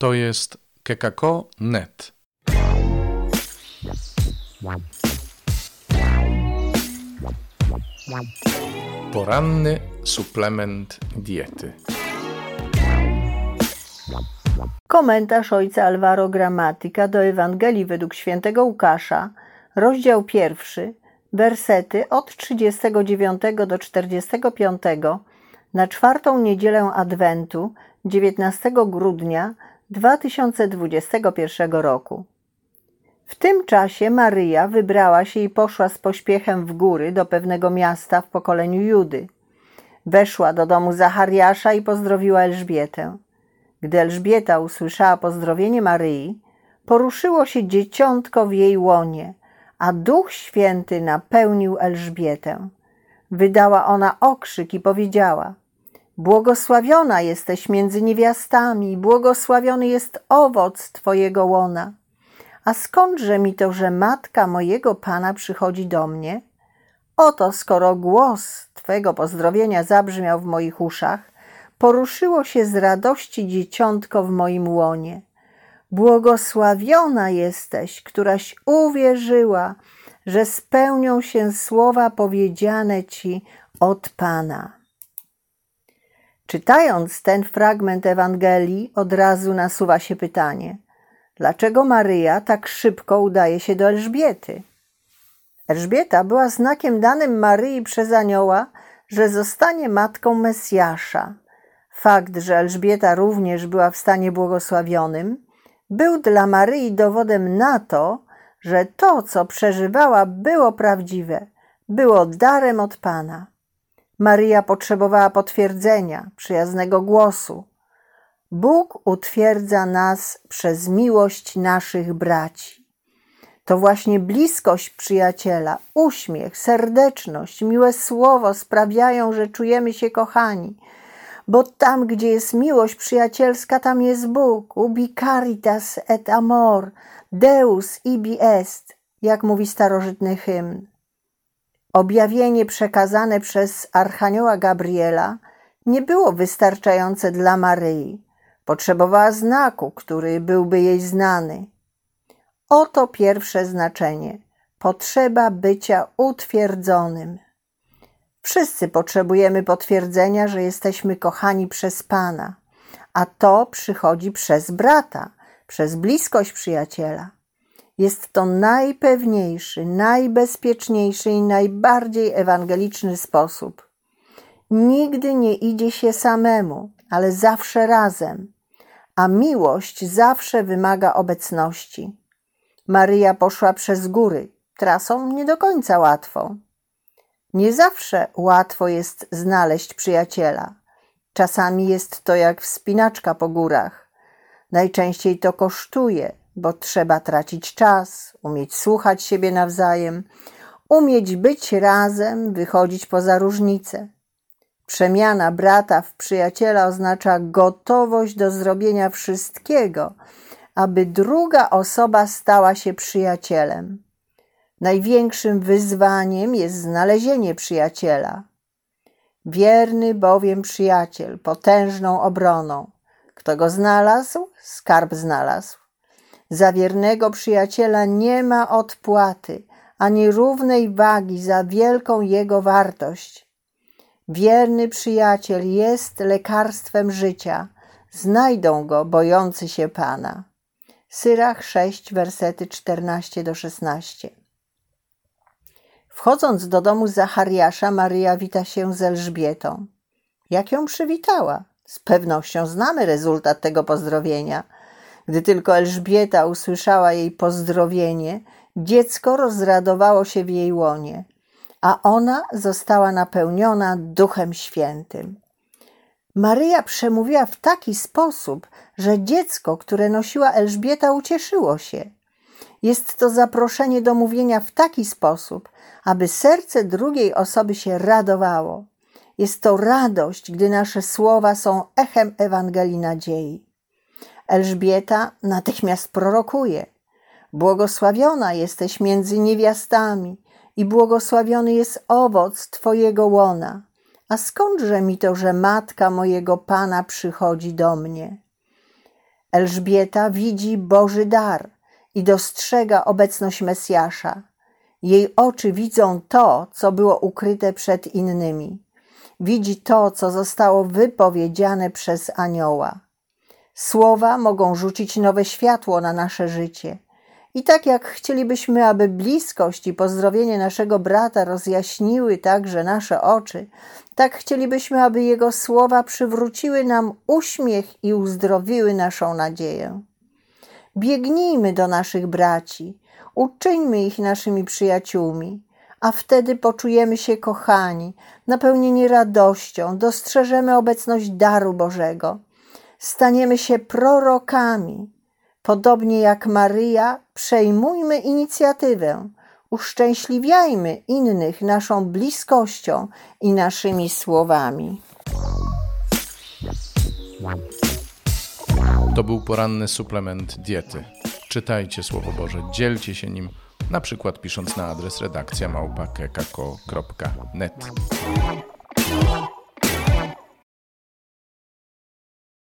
To jest kekako.net. Poranny suplement diety. Komentarz ojca Alvaro Gramatyka do Ewangelii według świętego Łukasza, rozdział pierwszy, wersety od 39 do 45 na czwartą niedzielę Adwentu 19 grudnia 2021 roku. W tym czasie Maryja wybrała się i poszła z pośpiechem w góry do pewnego miasta w pokoleniu Judy. Weszła do domu Zachariasza i pozdrowiła Elżbietę. Gdy Elżbieta usłyszała pozdrowienie Maryi, poruszyło się dzieciątko w jej łonie, a Duch Święty napełnił Elżbietę. Wydała ona okrzyk i powiedziała: Błogosławiona jesteś między niewiastami, błogosławiony jest owoc Twojego łona. A skądże mi to, że matka mojego Pana przychodzi do mnie? Oto skoro głos Twego pozdrowienia zabrzmiał w moich uszach, poruszyło się z radości dzieciątko w moim łonie. Błogosławiona jesteś, któraś uwierzyła, że spełnią się słowa powiedziane Ci od Pana. Czytając ten fragment Ewangelii, od razu nasuwa się pytanie: dlaczego Maryja tak szybko udaje się do Elżbiety? Elżbieta była znakiem danym Maryi przez anioła, że zostanie matką Mesjasza. Fakt, że Elżbieta również była w stanie błogosławionym, był dla Maryi dowodem na to, że to, co przeżywała, było prawdziwe, było darem od Pana. Maryja potrzebowała potwierdzenia, przyjaznego głosu. Bóg utwierdza nas przez miłość naszych braci. To właśnie bliskość przyjaciela, uśmiech, serdeczność, miłe słowo sprawiają, że czujemy się kochani. Bo tam, gdzie jest miłość przyjacielska, tam jest Bóg. Ubi caritas et amor, Deus ibi est, jak mówi starożytny hymn. Objawienie przekazane przez Archanioła Gabriela nie było wystarczające dla Maryi. Potrzebowała znaku, który byłby jej znany. Oto pierwsze znaczenie potrzeba bycia utwierdzonym. Wszyscy potrzebujemy potwierdzenia, że jesteśmy kochani przez Pana, a to przychodzi przez brata, przez bliskość przyjaciela. Jest to najpewniejszy, najbezpieczniejszy i najbardziej ewangeliczny sposób. Nigdy nie idzie się samemu, ale zawsze razem, a miłość zawsze wymaga obecności. Maryja poszła przez góry, trasą nie do końca łatwą. Nie zawsze łatwo jest znaleźć przyjaciela. Czasami jest to jak wspinaczka po górach. Najczęściej to kosztuje, bo trzeba tracić czas, umieć słuchać siebie nawzajem, umieć być razem, wychodzić poza różnice. Przemiana brata w przyjaciela oznacza gotowość do zrobienia wszystkiego, aby druga osoba stała się przyjacielem. Największym wyzwaniem jest znalezienie przyjaciela. Wierny bowiem przyjaciel, potężną obroną. Kto go znalazł, skarb znalazł. Za wiernego przyjaciela nie ma odpłaty, ani równej wagi za wielką jego wartość. Wierny przyjaciel jest lekarstwem życia. Znajdą go bojący się Pana. Syrach 6, wersety 14 do 16. Wchodząc do domu Zachariasza, Maryja wita się z Elżbietą. Jak ją przywitała? Z pewnością znamy rezultat tego pozdrowienia. Gdy tylko Elżbieta usłyszała jej pozdrowienie, dziecko rozradowało się w jej łonie, a ona została napełniona Duchem Świętym. Maryja przemówiła w taki sposób, że dziecko, które nosiła Elżbieta, ucieszyło się. Jest to zaproszenie do mówienia w taki sposób, aby serce drugiej osoby się radowało. Jest to radość, gdy nasze słowa są echem Ewangelii nadziei. Elżbieta natychmiast prorokuje: Błogosławiona jesteś między niewiastami i błogosławiony jest owoc Twojego łona. A skądże mi to, że matka mojego Pana przychodzi do mnie? Elżbieta widzi Boży dar i dostrzega obecność Mesjasza. Jej oczy widzą to, co było ukryte przed innymi. Widzi to, co zostało wypowiedziane przez anioła. Słowa mogą rzucić nowe światło na nasze życie. I tak jak chcielibyśmy, aby bliskość i pozdrowienie naszego brata rozjaśniły także nasze oczy, tak chcielibyśmy, aby jego słowa przywróciły nam uśmiech i uzdrowiły naszą nadzieję. Biegnijmy do naszych braci, uczyńmy ich naszymi przyjaciółmi, a wtedy poczujemy się kochani, napełnieni radością, dostrzeżemy obecność daru Bożego. Staniemy się prorokami. Podobnie jak Maryja, przejmujmy inicjatywę, uszczęśliwiajmy innych naszą bliskością i naszymi słowami. To był poranny suplement diety. Czytajcie Słowo Boże, dzielcie się nim, na przykład pisząc na adres redakcja małpa.kekako.net.